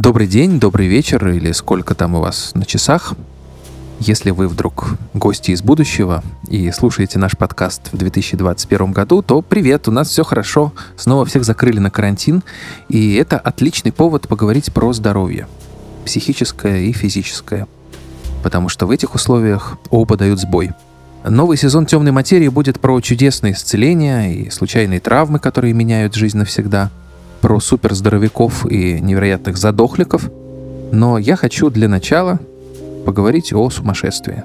Добрый день, добрый вечер или сколько там у вас на часах. Если вы вдруг гости из будущего и слушаете наш подкаст в 2021 году, то привет, у нас все хорошо, снова всех закрыли на карантин, и это отличный повод поговорить про здоровье, психическое и физическое, потому что в этих условиях оба дают сбой. Новый сезон «Темной материи» будет про чудесные исцеления и случайные травмы, которые меняют жизнь навсегда, про суперздоровяков и невероятных задохликов, но я хочу для начала поговорить о сумасшествии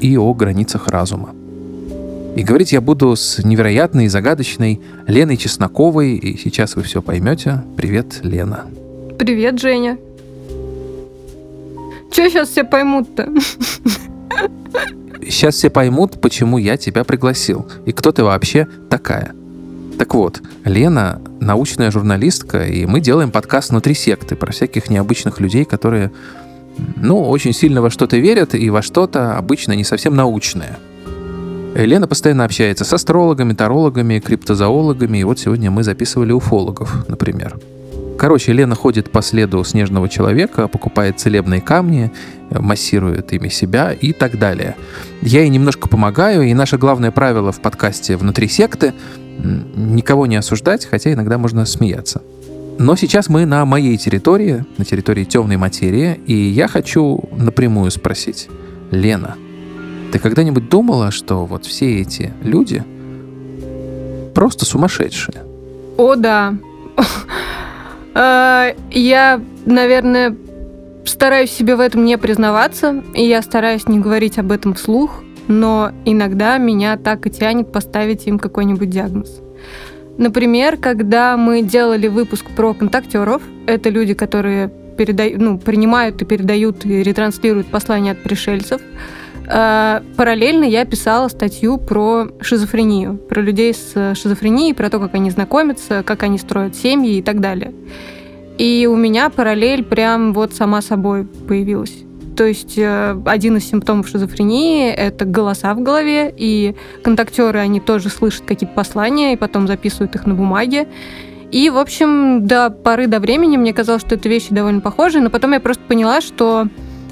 и о границах разума. И говорить я буду с невероятной и загадочной Леной Чесноковой, и сейчас вы все поймете. Привет, Лена. Привет, Женя. Че сейчас все поймут-то? Сейчас все поймут, почему я тебя пригласил, и кто ты вообще такая. Так вот, Лена научная журналистка, и мы делаем подкаст внутри секты про всяких необычных людей, которые ну, очень сильно во что-то верят и во что-то обычно не совсем научное. Лена постоянно общается с астрологами, тарологами, криптозоологами, и вот сегодня мы записывали уфологов, например. Короче, Лена ходит по следу снежного человека, покупает целебные камни, массирует ими себя и так далее. Я ей немножко помогаю, и наше главное правило в подкасте «Внутри секты» — никого не осуждать, хотя иногда можно смеяться. Но сейчас мы на моей территории, на территории темной материи, и я хочу напрямую спросить. Лена, ты когда-нибудь думала, что вот все эти люди просто сумасшедшие? О, да. Э, я, наверное, стараюсь себе в этом не признаваться, и я стараюсь не говорить об этом вслух, но иногда меня так и тянет поставить им какой-нибудь диагноз. Например, когда мы делали выпуск про контактеров, это люди, которые передают, ну, принимают и передают и ретранслируют послания от пришельцев, э, параллельно я писала статью про шизофрению, про людей с шизофренией, про то, как они знакомятся, как они строят семьи и так далее. И у меня параллель прям вот сама собой появилась. То есть э, один из симптомов шизофрении — это голоса в голове, и контактеры, они тоже слышат какие-то послания, и потом записывают их на бумаге. И, в общем, до поры до времени мне казалось, что это вещи довольно похожи, но потом я просто поняла, что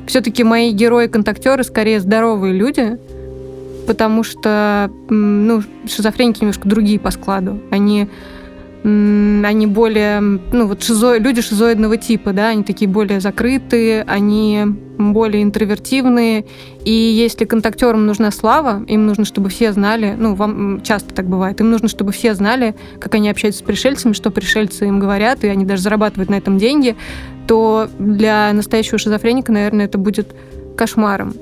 все-таки мои герои-контактеры скорее здоровые люди, потому что ну, шизофреники немножко другие по складу. Они они более, ну вот шизо, люди шизоидного типа, да, они такие более закрытые, они более интровертивные, и если контактерам нужна слава, им нужно, чтобы все знали, ну, вам часто так бывает, им нужно, чтобы все знали, как они общаются с пришельцами, что пришельцы им говорят, и они даже зарабатывают на этом деньги, то для настоящего шизофреника, наверное, это будет кошмаром.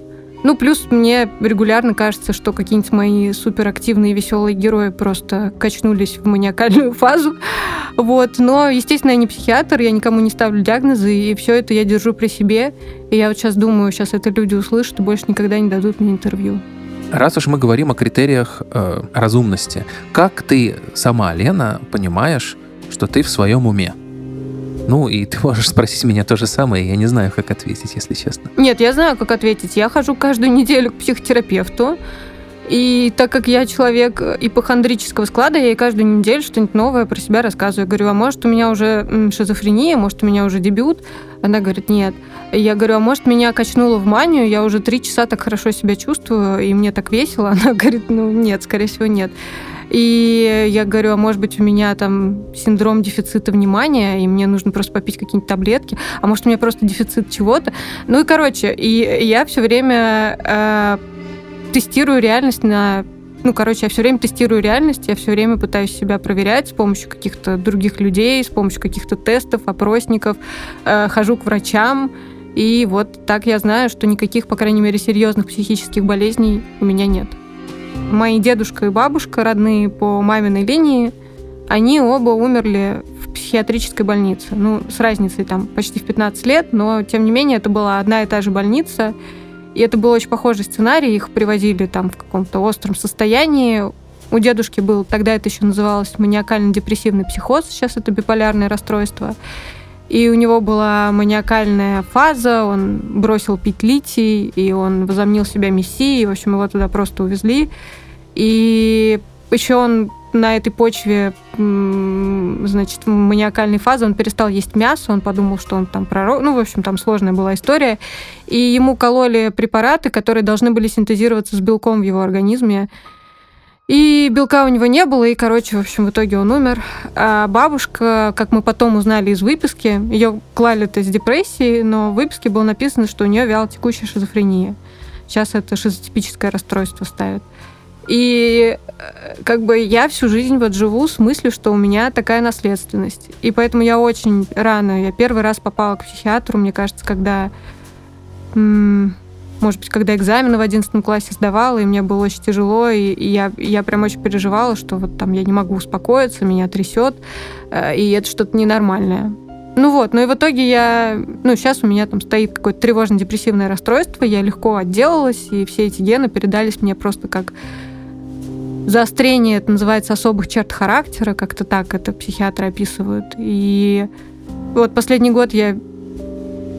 Ну, плюс мне регулярно кажется, что какие-нибудь мои суперактивные веселые герои просто качнулись в маниакальную фазу. Вот. Но, естественно, я не психиатр, я никому не ставлю диагнозы, и все это я держу при себе. И я вот сейчас думаю, сейчас это люди услышат и больше никогда не дадут мне интервью. Раз уж мы говорим о критериях э, разумности, как ты сама, Лена, понимаешь, что ты в своем уме? Ну, и ты можешь спросить меня то же самое, я не знаю, как ответить, если честно. Нет, я знаю, как ответить. Я хожу каждую неделю к психотерапевту, и так как я человек ипохондрического склада, я ей каждую неделю что-нибудь новое про себя рассказываю. Говорю, а может у меня уже шизофрения, может у меня уже дебют? Она говорит, нет. Я говорю, а может меня качнуло в манию, я уже три часа так хорошо себя чувствую, и мне так весело? Она говорит, ну нет, скорее всего, нет. И я говорю, а может быть у меня там синдром дефицита внимания, и мне нужно просто попить какие-нибудь таблетки, а может у меня просто дефицит чего-то. Ну и короче, и я все время э, тестирую реальность на ну, короче, я все время тестирую реальность, я все время пытаюсь себя проверять с помощью каких-то других людей, с помощью каких-то тестов, опросников, э, хожу к врачам, и вот так я знаю, что никаких, по крайней мере, серьезных психических болезней у меня нет. Мои дедушка и бабушка, родные по маминой линии, они оба умерли в психиатрической больнице. Ну, с разницей там почти в 15 лет, но тем не менее это была одна и та же больница. И это был очень похожий сценарий. Их привозили там в каком-то остром состоянии. У дедушки был, тогда это еще называлось маниакально-депрессивный психоз, сейчас это биполярное расстройство. И у него была маниакальная фаза, он бросил пить литий, и он возомнил себя мессией, в общем, его туда просто увезли. И еще он на этой почве, значит, маниакальной фазы он перестал есть мясо, он подумал, что он там пророк, ну, в общем, там сложная была история, и ему кололи препараты, которые должны были синтезироваться с белком в его организме, и белка у него не было, и, короче, в общем, в итоге он умер. А бабушка, как мы потом узнали из выписки, ее клали-то с депрессией, но в выписке было написано, что у нее вялотекущая шизофрения. Сейчас это шизотипическое расстройство ставят. И э, как бы я всю жизнь вот живу с мыслью, что у меня такая наследственность. И поэтому я очень рано, я первый раз попала к психиатру, мне кажется, когда может быть, когда экзамены в 11 классе сдавала, и мне было очень тяжело, и, я, я прям очень переживала, что вот там я не могу успокоиться, меня трясет, э, и это что-то ненормальное. Ну вот, ну и в итоге я, ну сейчас у меня там стоит какое-то тревожно-депрессивное расстройство, я легко отделалась, и все эти гены передались мне просто как заострение, это называется особых черт характера, как-то так это психиатры описывают. И вот последний год я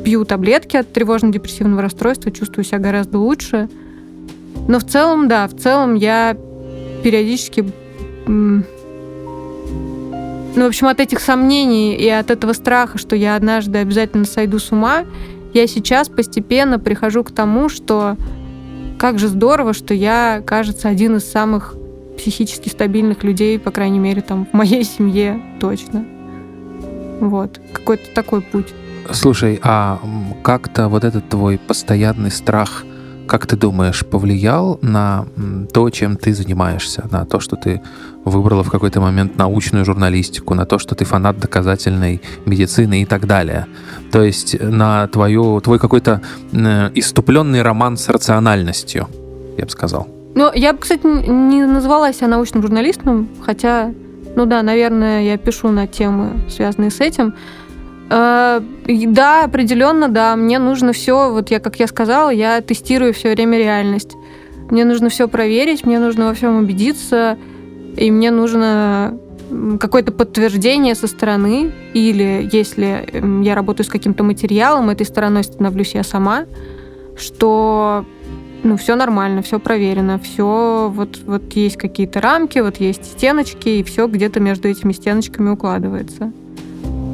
пью таблетки от тревожно-депрессивного расстройства, чувствую себя гораздо лучше. Но в целом, да, в целом я периодически... Ну, в общем, от этих сомнений и от этого страха, что я однажды обязательно сойду с ума, я сейчас постепенно прихожу к тому, что как же здорово, что я, кажется, один из самых психически стабильных людей, по крайней мере, там, в моей семье точно. Вот. Какой-то такой путь. Слушай, а как-то вот этот твой постоянный страх, как ты думаешь, повлиял на то, чем ты занимаешься, на то, что ты выбрала в какой-то момент научную журналистику, на то, что ты фанат доказательной медицины и так далее. То есть на твою, твой какой-то иступленный роман с рациональностью, я бы сказал. Ну, я бы, кстати, не назвала себя научным журналистом, хотя, ну да, наверное, я пишу на темы, связанные с этим. Э, да, определенно, да. Мне нужно все, вот я, как я сказала, я тестирую все время реальность. Мне нужно все проверить, мне нужно во всем убедиться, и мне нужно какое-то подтверждение со стороны, или если я работаю с каким-то материалом, этой стороной становлюсь я сама, что ну, все нормально, все проверено, все, вот, вот есть какие-то рамки, вот есть стеночки, и все где-то между этими стеночками укладывается.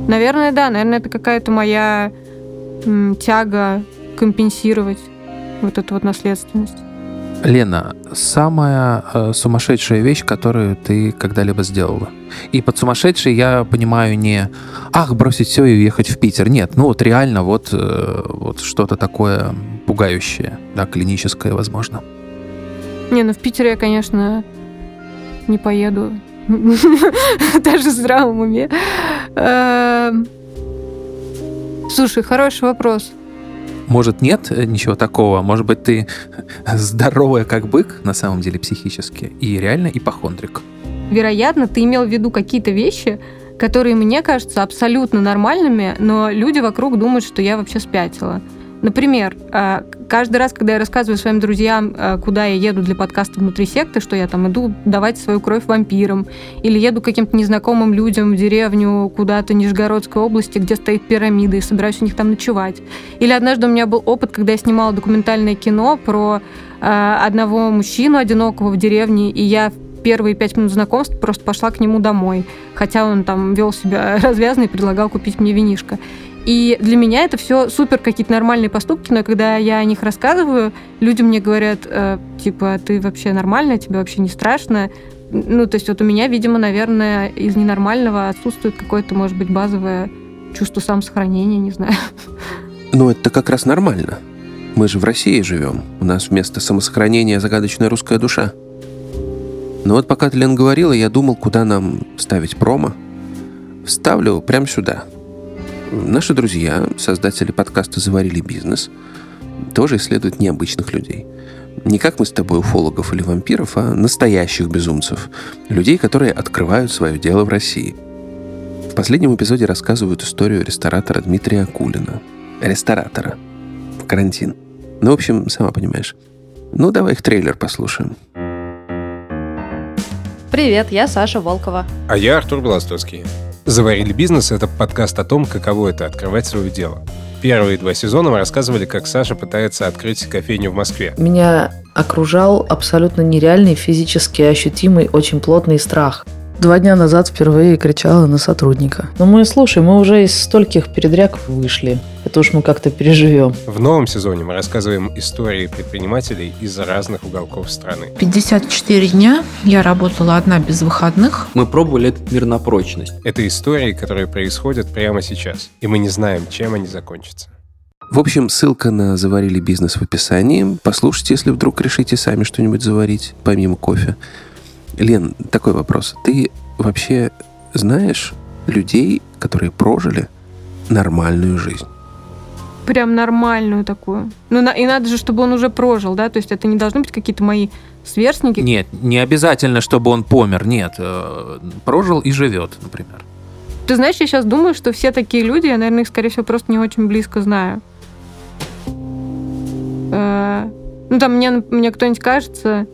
Наверное, да. Наверное, это какая-то моя м, тяга компенсировать вот эту вот наследственность. Лена, самая э, сумасшедшая вещь, которую ты когда-либо сделала. И под сумасшедшей я понимаю не «ах, бросить все и уехать в Питер». Нет, ну вот реально вот, э, вот что-то такое пугающее, да, клиническое, возможно. Не, ну в Питер я, конечно, не поеду. Даже в здравом уме. Эм, слушай, хороший вопрос. Может, нет ничего такого? Может быть, ты здоровая как бык, на самом деле, психически, и реально ипохондрик? Вероятно, ты имел в виду какие-то вещи, которые мне кажутся абсолютно нормальными, но люди вокруг думают, что я вообще спятила. Например, а, каждый раз, когда я рассказываю своим друзьям, а, куда я еду для подкаста «Внутри секты», что я там иду давать свою кровь вампирам, или еду каким-то незнакомым людям в деревню куда-то Нижегородской области, где стоит пирамида, и собираюсь у них там ночевать. Или однажды у меня был опыт, когда я снимала документальное кино про э, одного мужчину одинокого в деревне, и я первые пять минут знакомства просто пошла к нему домой, хотя он там вел себя развязно и предлагал купить мне винишко. И для меня это все супер какие-то нормальные поступки, но когда я о них рассказываю, люди мне говорят, э, типа, ты вообще нормальная, тебе вообще не страшно. Ну, то есть вот у меня, видимо, наверное, из ненормального отсутствует какое-то, может быть, базовое чувство самосохранения, не знаю. Ну, это как раз нормально. Мы же в России живем. У нас вместо самосохранения загадочная русская душа. Но вот пока ты, Лен, говорила, я думал, куда нам ставить промо. Вставлю прямо сюда – Наши друзья, создатели подкаста «Заварили бизнес», тоже исследуют необычных людей. Не как мы с тобой уфологов или вампиров, а настоящих безумцев. Людей, которые открывают свое дело в России. В последнем эпизоде рассказывают историю ресторатора Дмитрия Акулина. Ресторатора. В карантин. Ну, в общем, сама понимаешь. Ну, давай их трейлер послушаем. Привет, я Саша Волкова. А я Артур Белостоцкий. «Заварили бизнес» — это подкаст о том, каково это — открывать свое дело. Первые два сезона мы рассказывали, как Саша пытается открыть кофейню в Москве. Меня окружал абсолютно нереальный, физически ощутимый, очень плотный страх. Два дня назад впервые кричала на сотрудника. Но мы, слушай, мы уже из стольких передряг вышли. Это уж мы как-то переживем. В новом сезоне мы рассказываем истории предпринимателей из разных уголков страны. 54 дня я работала одна без выходных. Мы пробовали этот мир на прочность. Это истории, которые происходят прямо сейчас, и мы не знаем, чем они закончатся. В общем, ссылка на «Заварили бизнес» в описании. Послушайте, если вдруг решите сами что-нибудь заварить, помимо кофе. Лен, такой вопрос. Ты вообще знаешь людей, которые прожили нормальную жизнь? Прям нормальную такую. Ну, на- и надо же, чтобы он уже прожил, да? То есть это не должны быть какие-то мои сверстники. Нет, не обязательно, чтобы он помер. Нет, э, прожил и живет, например. Ты знаешь, я сейчас думаю, что все такие люди, я, наверное, их, скорее всего, просто не очень близко знаю. Э, Ну, там мне, мне кто-нибудь кажется,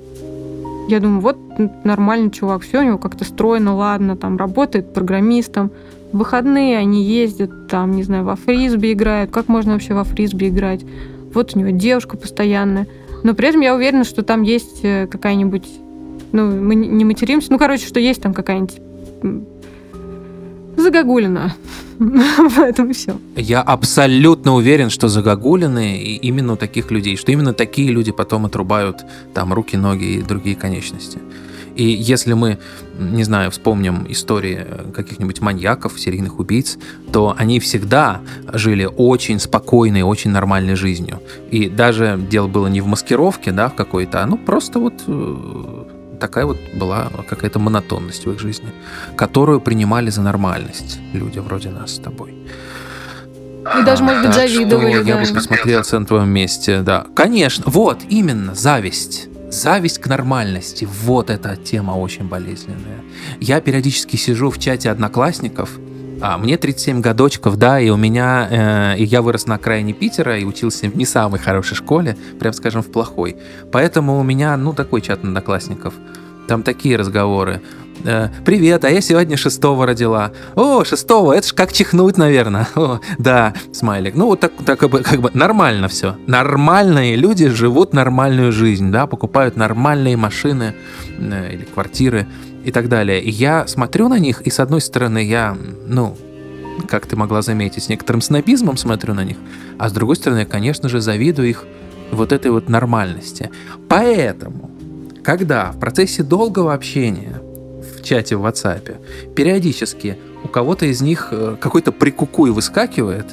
я думаю, вот нормальный чувак, все у него как-то стройно, ладно, там работает программистом. В выходные они ездят, там, не знаю, во фрисби играют. Как можно вообще во фрисби играть? Вот у него девушка постоянная. Но при этом я уверена, что там есть э, какая-нибудь... Ну, мы не материмся. Ну, короче, что есть там какая-нибудь загогулина. Поэтому все. Я абсолютно уверен, что загогулины именно таких людей, что именно такие люди потом отрубают там руки, ноги и другие конечности. И если мы, не знаю, вспомним истории каких-нибудь маньяков, серийных убийц, то они всегда жили очень спокойной, очень нормальной жизнью. И даже дело было не в маскировке, да, в какой-то, а ну просто вот э, такая вот была какая-то монотонность в их жизни, которую принимали за нормальность люди вроде нас с тобой. И даже, может быть, Так завидовали. что я да. бы посмотрелся на твоем месте, да. Конечно, вот, именно, зависть. Зависть к нормальности. Вот эта тема очень болезненная. Я периодически сижу в чате одноклассников, а, мне 37 годочков, да, и у меня, э, и я вырос на окраине Питера и учился в не самой хорошей школе, прям скажем, в плохой. Поэтому у меня, ну, такой чат одноклассников. Там такие разговоры. Э, Привет, а я сегодня шестого родила. О, шестого, это ж как чихнуть, наверное. О, да, смайлик. Ну, вот так, так как, бы, как бы нормально все. Нормальные люди живут нормальную жизнь, да, покупают нормальные машины э, или квартиры и так далее. И я смотрю на них, и с одной стороны я, ну, как ты могла заметить, с некоторым снобизмом смотрю на них, а с другой стороны, я, конечно же, завидую их вот этой вот нормальности. Поэтому, когда в процессе долгого общения в чате в WhatsApp периодически у кого-то из них э, какой-то прикукуй выскакивает,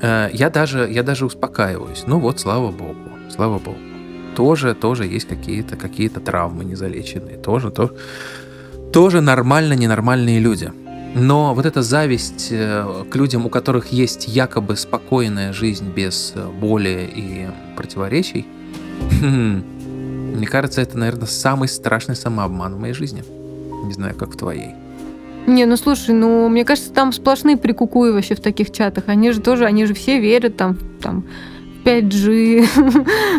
э, я даже, я даже успокаиваюсь. Ну вот, слава богу, слава богу. Тоже, тоже есть какие-то какие травмы незалеченные. Тоже, то, тоже нормально ненормальные люди. Но вот эта зависть э, к людям, у которых есть якобы спокойная жизнь без э, боли и противоречий, мне кажется, это, наверное, самый страшный самообман в моей жизни. Не знаю, как в твоей. Не, ну слушай, ну мне кажется, там сплошные прикукуи вообще в таких чатах. Они же тоже, они же все верят там, там 5G,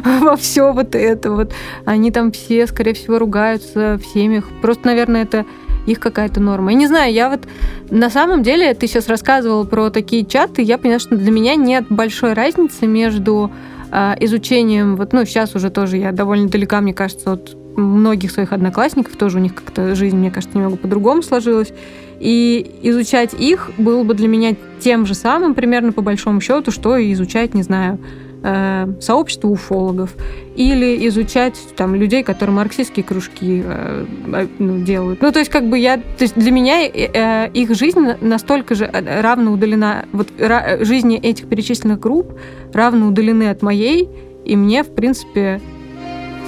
во все вот это вот. Они там все, скорее всего, ругаются в семьях. Просто, наверное, это их какая-то норма. Я не знаю, я вот на самом деле, ты сейчас рассказывал про такие чаты, я поняла, что для меня нет большой разницы между а, изучением, вот, ну, сейчас уже тоже я довольно далека, мне кажется, от многих своих одноклассников, тоже у них как-то жизнь, мне кажется, немного по-другому сложилась. И изучать их было бы для меня тем же самым, примерно по большому счету, что и изучать, не знаю, э, сообщество уфологов или изучать там людей, которые марксистские кружки э, э, ну, делают. Ну, то есть, как бы я, то есть для меня э, э, их жизнь на- настолько же э, равно удалена, вот ра- жизни этих перечисленных групп равно удалены от моей, и мне, в принципе,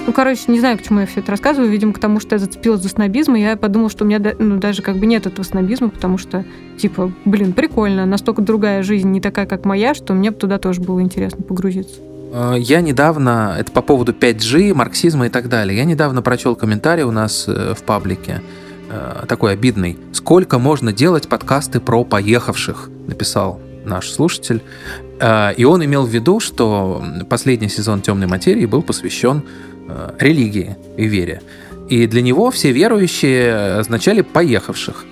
ну, короче, не знаю, к чему я все это рассказываю. Видимо, к тому, что я зацепилась за снобизм, и я подумала, что у меня ну, даже как бы нет этого снобизма, потому что, типа, блин, прикольно, настолько другая жизнь, не такая, как моя, что мне туда тоже было интересно погрузиться. Э, Я недавно, это по поводу 5G, марксизма и так далее, я недавно прочел комментарий у нас э, в паблике, э, такой обидный. «Сколько можно делать подкасты про поехавших?» написал наш слушатель. Э, И он имел в виду, что последний сезон «Темной материи» был посвящен религии и вере. И для него все верующие означали «поехавших».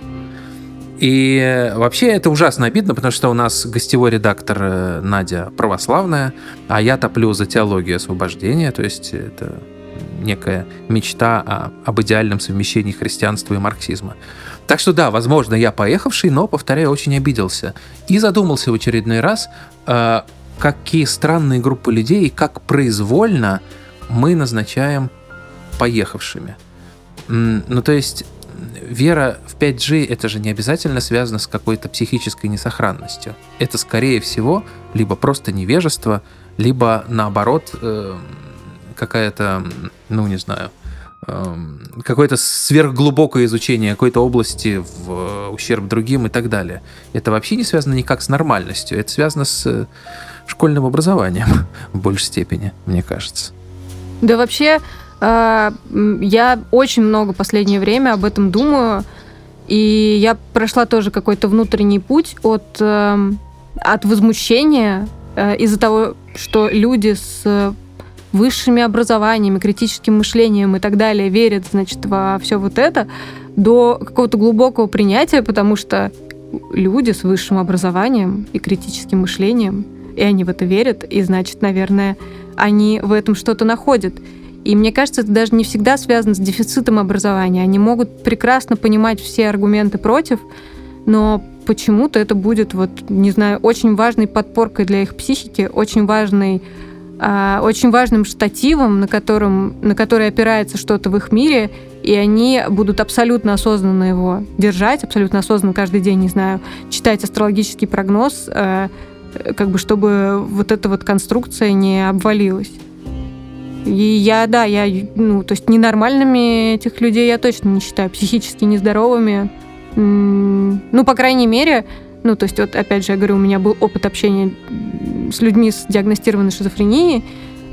И вообще это ужасно обидно, потому что у нас гостевой редактор э, Надя православная, а я топлю за теологию освобождения, то есть это некая мечта о, об идеальном совмещении христианства и марксизма. Так что да, возможно, я поехавший, но, повторяю, очень обиделся. И задумался в очередной раз, э, какие странные группы людей и как произвольно мы назначаем поехавшими. Ну, то есть вера в 5G это же не обязательно связано с какой-то психической несохранностью. Это, скорее всего, либо просто невежество, либо наоборот э, какая-то, ну не знаю, э, какое-то сверхглубокое изучение какой-то области в ущерб другим и так далее. Это вообще не связано никак с нормальностью, это связано с школьным образованием в большей степени, мне кажется. Да вообще а, я очень много последнее время об этом думаю, и я прошла тоже какой-то внутренний путь от, эм, от возмущения э, из-за того, что люди с высшими образованиями, критическим мышлением и так далее верят, значит, во все вот это, до какого-то глубокого принятия, потому что люди с высшим образованием и критическим мышлением, и они в это верят, и значит, наверное, они в этом что-то находят. И мне кажется, это даже не всегда связано с дефицитом образования. Они могут прекрасно понимать все аргументы против, но почему-то это будет, вот, не знаю, очень важной подпоркой для их психики, очень важной э, очень важным штативом, на, котором, на который опирается что-то в их мире, и они будут абсолютно осознанно его держать, абсолютно осознанно каждый день, не знаю, читать астрологический прогноз, э, как бы чтобы вот эта вот конструкция не обвалилась. И я, да, я, ну, то есть ненормальными этих людей я точно не считаю, психически нездоровыми. Ну, по крайней мере, ну, то есть вот, опять же, я говорю, у меня был опыт общения с людьми с диагностированной шизофренией,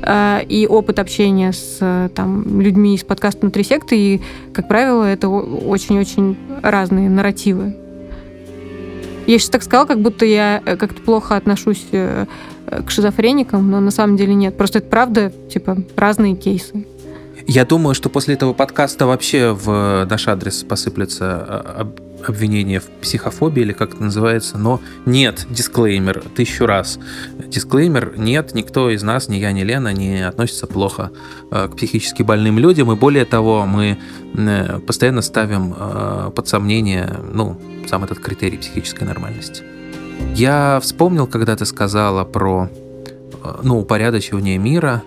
э, и опыт общения с там, людьми из подкаста «Внутри секты», и, как правило, это очень-очень разные нарративы. Я сейчас так сказала, как будто я э, как-то плохо отношусь э, к шизофреникам, но на самом деле нет. Просто это правда, типа, разные кейсы. Я думаю, что после этого подкаста вообще в наш адрес посыплется а, обвинение в психофобии или как это называется, но нет, дисклеймер, тысячу раз. Дисклеймер, нет, никто из нас, ни я, ни Лена, не относится плохо а, к психически больным людям, и более того, мы э, постоянно ставим а, под сомнение, ну, сам этот критерий психической нормальности. Я вспомнил, когда ты сказала про э, ну, упорядочивание мира,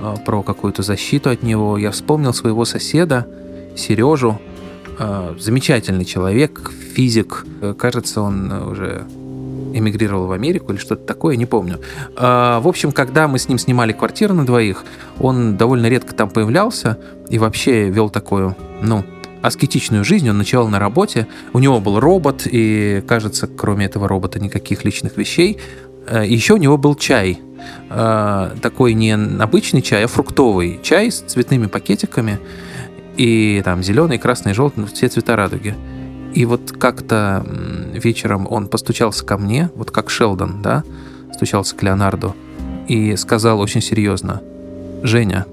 э, про какую-то защиту от него. Я вспомнил своего соседа, Сережу. Э, замечательный человек, физик. Кажется, он уже эмигрировал в Америку или что-то такое, не помню. В общем, когда мы с ним снимали квартиру на двоих, он довольно редко там появлялся и вообще вел такую, ну, аскетичную жизнь, он ночевал на работе, у него был робот, и, кажется, кроме этого робота никаких личных вещей. Э, еще у него был чай, э, такой не обычный чай, а фруктовый чай с цветными пакетиками, и там зеленый, красный, желтый, все цвета радуги. И вот как-то вечером он постучался ко мне, вот как Шелдон, да, стучался к Леонарду, и сказал очень серьезно, «Женя,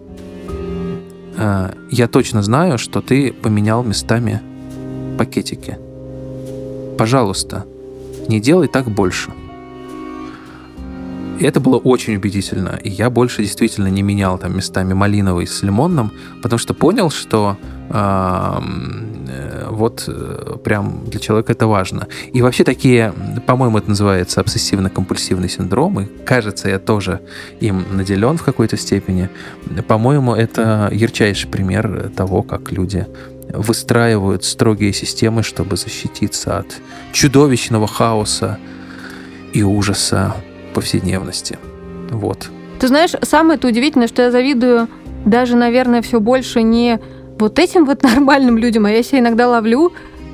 Э, я точно знаю, что ты поменял местами пакетики. Пожалуйста, не делай так больше. Это было очень убедительно. И я больше действительно не менял там местами малиновый с лимонным, потому что понял, что э, вот э, прям для человека это важно. И вообще такие, по-моему, это называется обсессивно-компульсивный синдром, и кажется, я тоже им наделен в какой-то степени. По-моему, это ярчайший пример того, как люди выстраивают строгие системы, чтобы защититься от чудовищного хаоса и ужаса повседневности. Вот. Ты знаешь, самое это удивительное, что я завидую даже, наверное, все больше не вот этим вот нормальным людям, а я себя иногда ловлю,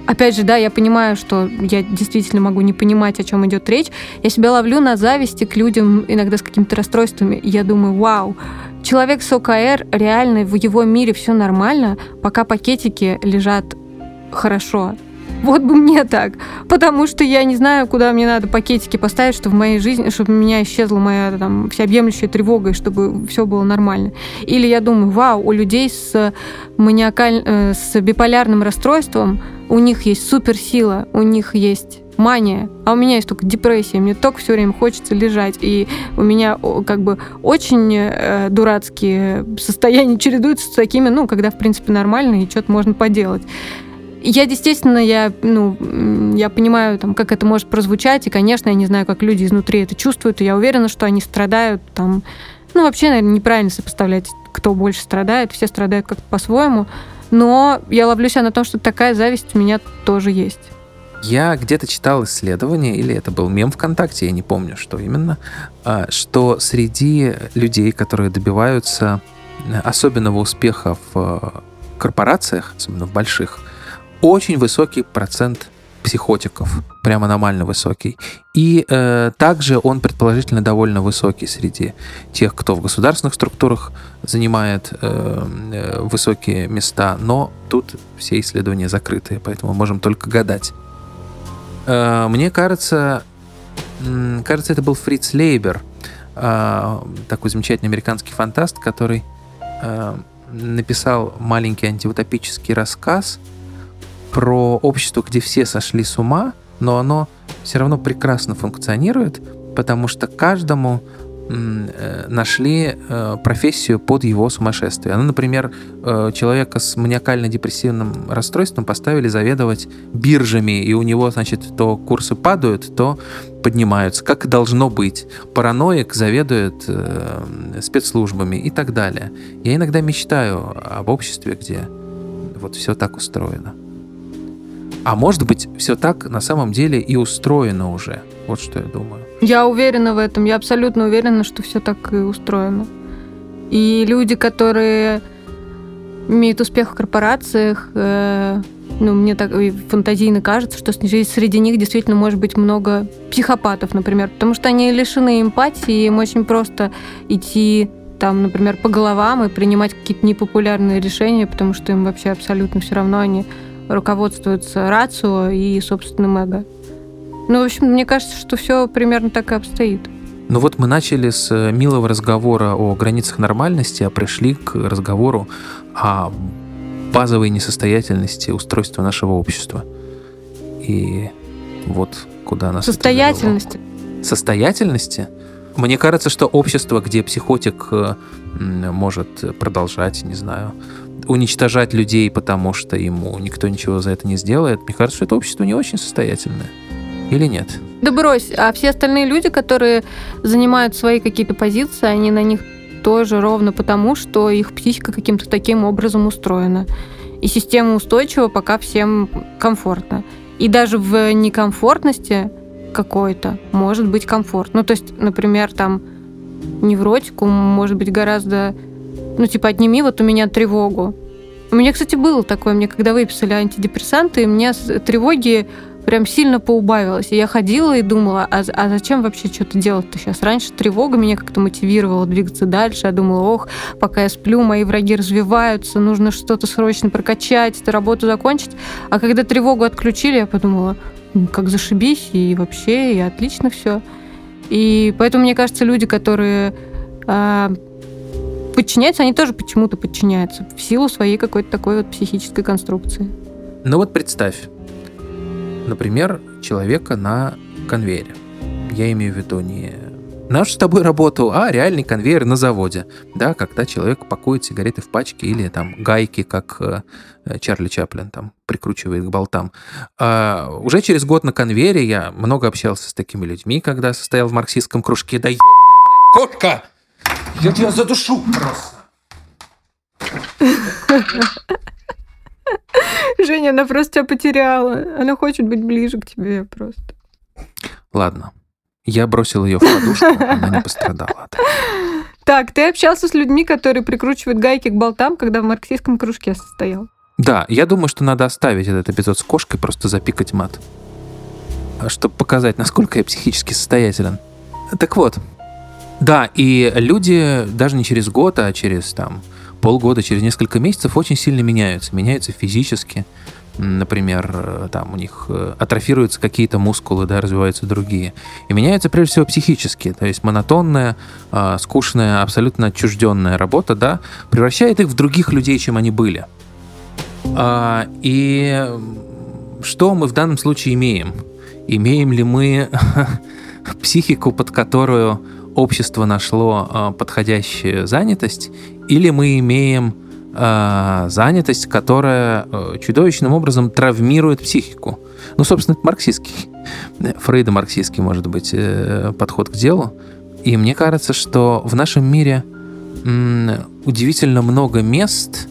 Опять же, да, я понимаю, что я действительно могу не понимать, о чем идет речь. Я себя ловлю на зависти к людям иногда с какими-то расстройствами. я думаю, вау, человек с ОКР, реально в его мире все нормально, пока пакетики лежат хорошо. Вот бы мне так. Потому что я не знаю, куда мне надо пакетики поставить, чтобы в моей жизни, чтобы у меня исчезла моя там всеобъемлющая тревога, и чтобы все было нормально. Или я думаю, вау, у людей с маниакаль... Э, с биполярным расстройством у них есть суперсила, у них есть мания, а у меня есть только депрессия, мне только все время хочется лежать, и у меня как бы очень э, дурацкие состояния чередуются с такими, ну, когда, в принципе, нормально, и что-то можно поделать. Я, естественно, я, ну, я понимаю, там, как это может прозвучать, и, конечно, я не знаю, как люди изнутри это чувствуют, и я уверена, что они страдают, там, ну, вообще, наверное, неправильно сопоставлять, кто больше страдает, все страдают как-то по-своему, но я ловлю себя на том, что такая зависть у меня тоже есть. Я где-то читал исследование, или это был мем ВКонтакте, я не помню, что именно, а, что среди людей, которые добиваются особенного успеха в корпорациях, особенно в больших, очень высокий процент психотиков, прям аномально высокий. И э, также он предположительно довольно высокий среди тех, кто в государственных структурах занимает э, э, высокие места, но тут все исследования закрыты, поэтому можем только гадать. Э, мне кажется, кажется, это был Фриц Лейбер, э, такой замечательный американский фантаст, который э, написал маленький антиутопический рассказ – про общество, где все сошли с ума, но оно все равно прекрасно функционирует, потому что каждому э, нашли э, профессию под его сумасшествие. Ну, например, э, человека с маниакально-депрессивным расстройством поставили заведовать биржами, и у него, значит, то курсы падают, то поднимаются, как должно быть. Параноик заведует спецслужбами и так далее. Я иногда мечтаю об обществе, где вот все так устроено. А может быть, все так на самом деле и устроено уже. Вот что я думаю. Я уверена в этом. Я абсолютно уверена, что все так и устроено. И люди, которые имеют успех в корпорациях, э, ну, мне так фантазийно кажется, что среди них действительно может быть много психопатов, например, потому что они лишены эмпатии, им очень просто идти там, например, по головам и принимать какие-то непопулярные решения, потому что им вообще абсолютно все равно они руководствуются рацио и собственным эго. Ну, в общем, мне кажется, что все примерно так и обстоит. Ну вот мы начали с э, милого разговора о границах нормальности, а пришли к разговору о базовой несостоятельности устройства нашего общества. И вот куда нас Состоятельности. Состоятельности? Мне кажется, что общество, где психотик э, может продолжать, не знаю, уничтожать людей, потому что ему никто ничего за это не сделает, мне кажется, что это общество не очень состоятельное. Или нет? Да брось, а все остальные люди, которые занимают свои какие-то позиции, они на них тоже ровно потому, что их психика каким-то таким образом устроена. И система устойчива, пока всем комфортно. И даже в некомфортности какой-то может быть комфорт. Ну, то есть, например, там невротику может быть гораздо ну, типа, отними вот у меня тревогу. У меня, кстати, было такое, мне когда выписали антидепрессанты, и мне тревоги прям сильно поубавилось. И я ходила и думала, а, а зачем вообще что-то делать-то сейчас? Раньше тревога меня как-то мотивировала двигаться дальше. Я думала, ох, пока я сплю, мои враги развиваются, нужно что-то срочно прокачать, эту работу закончить. А когда тревогу отключили, я подумала, как зашибись, и вообще, и отлично все. И поэтому, мне кажется, люди, которые а, подчиняются, они тоже почему-то подчиняются в силу своей какой-то такой вот психической конструкции. Ну вот представь, например, человека на конвейере. Я имею в виду не нашу с тобой работу, а реальный конвейер на заводе, да, когда человек пакует сигареты в пачке или там гайки, как э, Чарли Чаплин там прикручивает к болтам. А, уже через год на конвейере я много общался с такими людьми, когда состоял в марксистском кружке. Да ебаная, блядь, кошка! Я тебя задушу просто. Женя, она просто тебя потеряла. Она хочет быть ближе к тебе просто. Ладно. Я бросил ее в подушку, она не пострадала. Так, ты общался с людьми, которые прикручивают гайки к болтам, когда в марксистском кружке состоял? Да, я думаю, что надо оставить этот эпизод с кошкой, просто запикать мат. Чтобы показать, насколько я психически состоятелен. Так вот, да, и люди даже не через год, а через там полгода, через несколько месяцев очень сильно меняются. Меняются физически. Например, там у них э, атрофируются какие-то мускулы, да, развиваются другие. И меняются прежде всего психически. То есть монотонная, э, скучная, абсолютно отчужденная работа, да, превращает их в других людей, чем они были. А, и что мы в данном случае имеем? Имеем ли мы психику, под которую общество нашло э, подходящую занятость, или мы имеем э, занятость, которая э, чудовищным образом травмирует психику. Ну, собственно, это марксистский, Фрейда марксистский, может быть, э, подход к делу. И мне кажется, что в нашем мире удивительно много мест,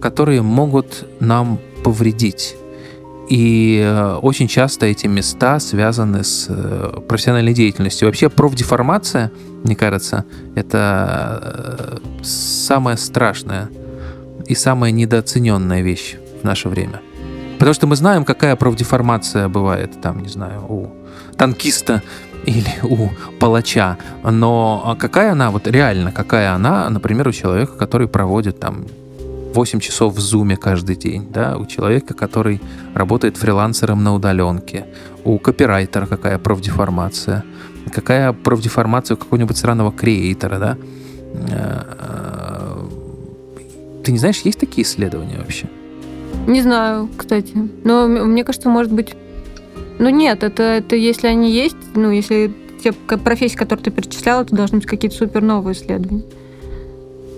которые могут нам повредить. И э, очень часто эти места связаны с э, профессиональной деятельностью. Вообще профдеформация, мне кажется, это самая страшная и самая недооцененная вещь в наше время. Потому что мы знаем, какая профдеформация бывает, там, не знаю, у танкиста или у палача, но какая она, вот реально, какая она, например, у человека, который проводит там 8 часов в зуме каждый день, да, у человека, который работает фрилансером на удаленке, у копирайтера какая профдеформация, какая профдеформация у какого-нибудь странного креатора, да. Э, ты не знаешь, есть такие исследования вообще? Не знаю, кстати. Но мне кажется, может быть ну нет, это, это если они есть, ну если те профессии, которые ты перечисляла, то должны быть какие-то супер новые исследования.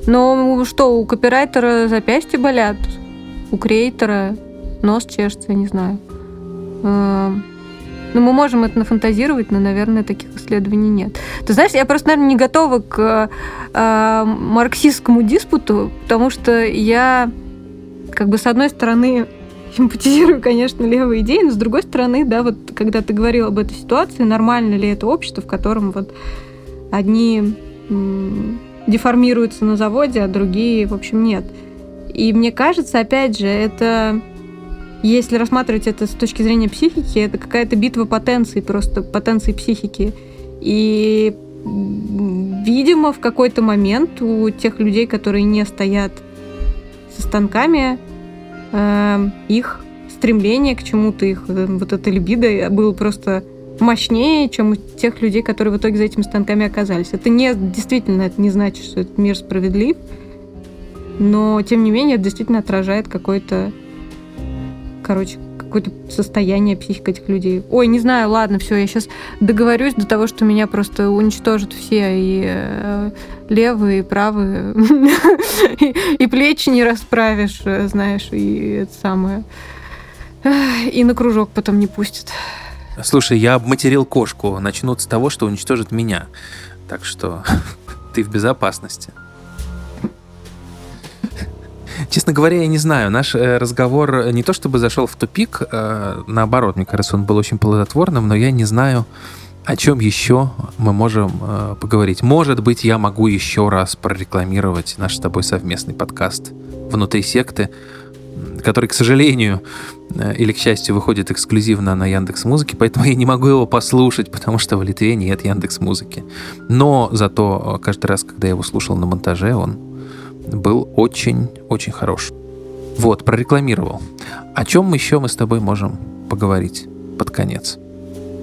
Но что, у копирайтера запястья болят, у креатора нос чешется, я не знаю. Эм, ну, мы можем это нафантазировать, но, наверное, таких исследований нет. Ты знаешь, я просто, наверное, не готова к э, марксистскому диспуту, потому что я, как бы, с одной стороны, симпатизирую, конечно, левой идеи, но с другой стороны, да, вот когда ты говорил об этой ситуации, нормально ли это общество, в котором вот одни деформируются на заводе, а другие, в общем, нет. И мне кажется, опять же, это, если рассматривать это с точки зрения психики, это какая-то битва потенций, просто потенции психики. И, видимо, в какой-то момент у тех людей, которые не стоят со станками, э, их стремление к чему-то, их э, вот эта либидо было просто мощнее, чем у тех людей, которые в итоге за этими станками оказались. Это не действительно это не значит, что этот мир справедлив, но тем не менее это действительно отражает какой-то, короче, какое-то состояние психики этих людей. Ой, не знаю, ладно, все, я сейчас договорюсь до того, что меня просто уничтожат все, и э, левые, и правые, и плечи не расправишь, э, знаешь, и это самое. И на кружок потом не пустят. Слушай, я обматерил кошку. Начнут с того, что уничтожит меня. Так что ты в безопасности. Честно говоря, я не знаю. Наш э, разговор не то чтобы зашел в тупик, э, наоборот, мне кажется, он был очень плодотворным, но я не знаю, о чем еще мы можем э, поговорить. Может быть, я могу еще раз прорекламировать наш с тобой совместный подкаст внутри секты, который, к сожалению, или, к счастью, выходит эксклюзивно на Яндекс Музыке, поэтому я не могу его послушать, потому что в Литве нет Яндекс Музыки. Но зато каждый раз, когда я его слушал на монтаже, он был очень-очень хорош. Вот, прорекламировал. О чем еще мы с тобой можем поговорить под конец?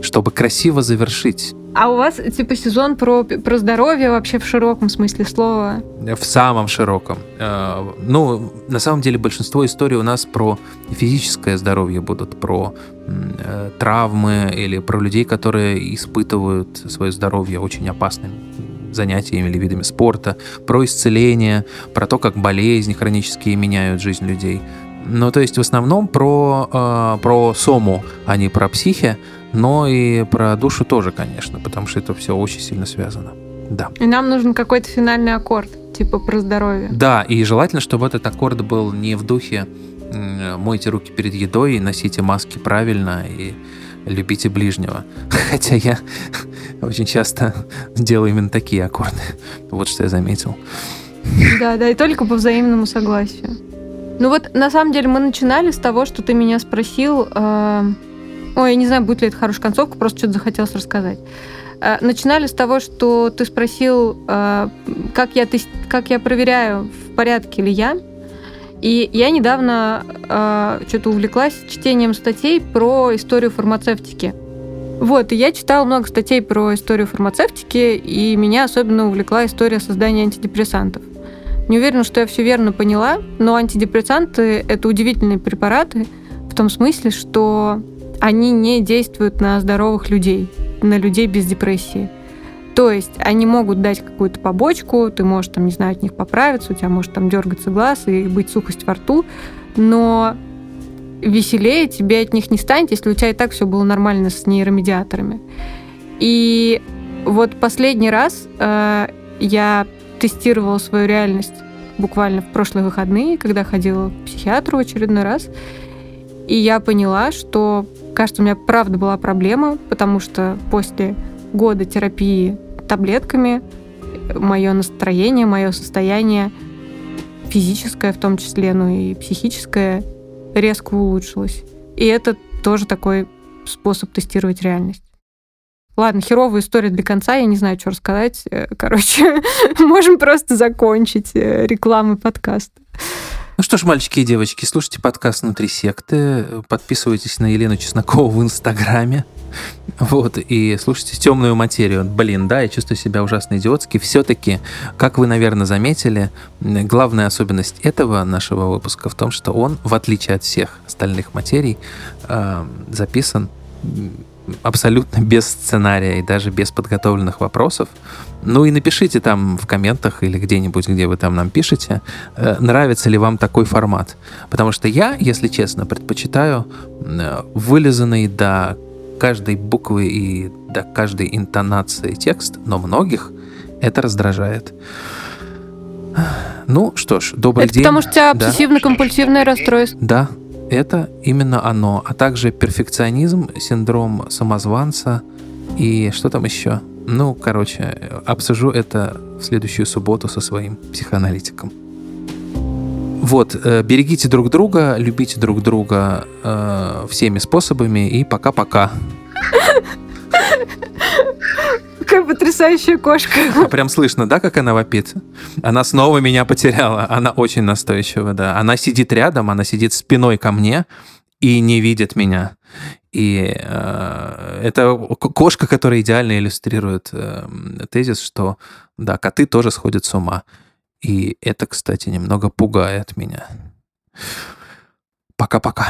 Чтобы красиво завершить а у вас, типа, сезон про, про здоровье вообще в широком смысле слова? В самом широком. Э, ну, на самом деле, большинство историй у нас про физическое здоровье будут, про э, травмы или про людей, которые испытывают свое здоровье очень опасными занятиями или видами спорта, про исцеление, про то, как болезни хронические меняют жизнь людей. Ну, то есть в основном про, э, про сому, а не про психи, но и про душу тоже, конечно, потому что это все очень сильно связано. Да. И нам нужен какой-то финальный аккорд, типа про здоровье. Да, и желательно, чтобы этот аккорд был не в духе «мойте руки перед едой, носите маски правильно и любите ближнего». Хотя я очень часто делаю именно такие аккорды. Вот что я заметил. Да, да, и только по взаимному согласию. Ну вот, на самом деле, мы начинали с того, что ты меня спросил... Э Ой, я не знаю, будет ли это хорошая концовка, просто что-то захотелось рассказать. Э, начинали с того, что ты спросил, э, как я, как я проверяю, в порядке ли я. И я недавно э, что-то увлеклась чтением статей про историю фармацевтики. Вот, и я читала много статей про историю фармацевтики, и меня особенно увлекла история создания антидепрессантов. Не уверена, что я все верно поняла, но антидепрессанты – это удивительные препараты – том смысле, что они не действуют на здоровых людей, на людей без депрессии. То есть они могут дать какую-то побочку, ты можешь там, не знаю, от них поправиться, у тебя может там дергаться глаз и быть сухость во рту, но веселее тебе от них не станет, если у тебя и так все было нормально с нейромедиаторами. И вот последний раз э, я тестировала свою реальность буквально в прошлые выходные, когда ходила к психиатру в очередной раз. И я поняла, что, кажется, у меня правда была проблема, потому что после года терапии таблетками мое настроение, мое состояние физическое в том числе, ну и психическое резко улучшилось. И это тоже такой способ тестировать реальность. Ладно, херовая история для конца, я не знаю, что рассказать. Э, короче, можем просто закончить э, рекламы подкаста. Ну что ж, мальчики и девочки, слушайте подкаст «Внутри секты», подписывайтесь на Елену Чеснокову в Инстаграме, вот, и слушайте «Темную материю». Блин, да, я чувствую себя ужасно идиотски. Все-таки, как вы, наверное, заметили, главная особенность этого нашего выпуска в том, что он, в отличие от всех остальных материй, э, записан абсолютно без сценария и даже без подготовленных вопросов. Ну и напишите там в комментах или где-нибудь, где вы там нам пишете, э, нравится ли вам такой формат. Потому что я, если честно, предпочитаю вылизанный до каждой буквы и до каждой интонации текст, но многих это раздражает. Ну что ж, добрый это день. потому что у тебя обсессивно-компульсивное расстройство. Да, это именно оно. А также перфекционизм, синдром самозванца и что там еще? Ну, короче, обсужу это в следующую субботу со своим психоаналитиком. Вот, э, берегите друг друга, любите друг друга э, всеми способами и пока-пока. Какая потрясающая кошка. Прям слышно, да, как она вопит? Она снова меня потеряла. Она очень настойчива, да. Она сидит рядом, она сидит спиной ко мне и не видит меня. И э, это кошка, которая идеально иллюстрирует э, тезис, что да, коты тоже сходят с ума. И это, кстати, немного пугает меня. Пока-пока.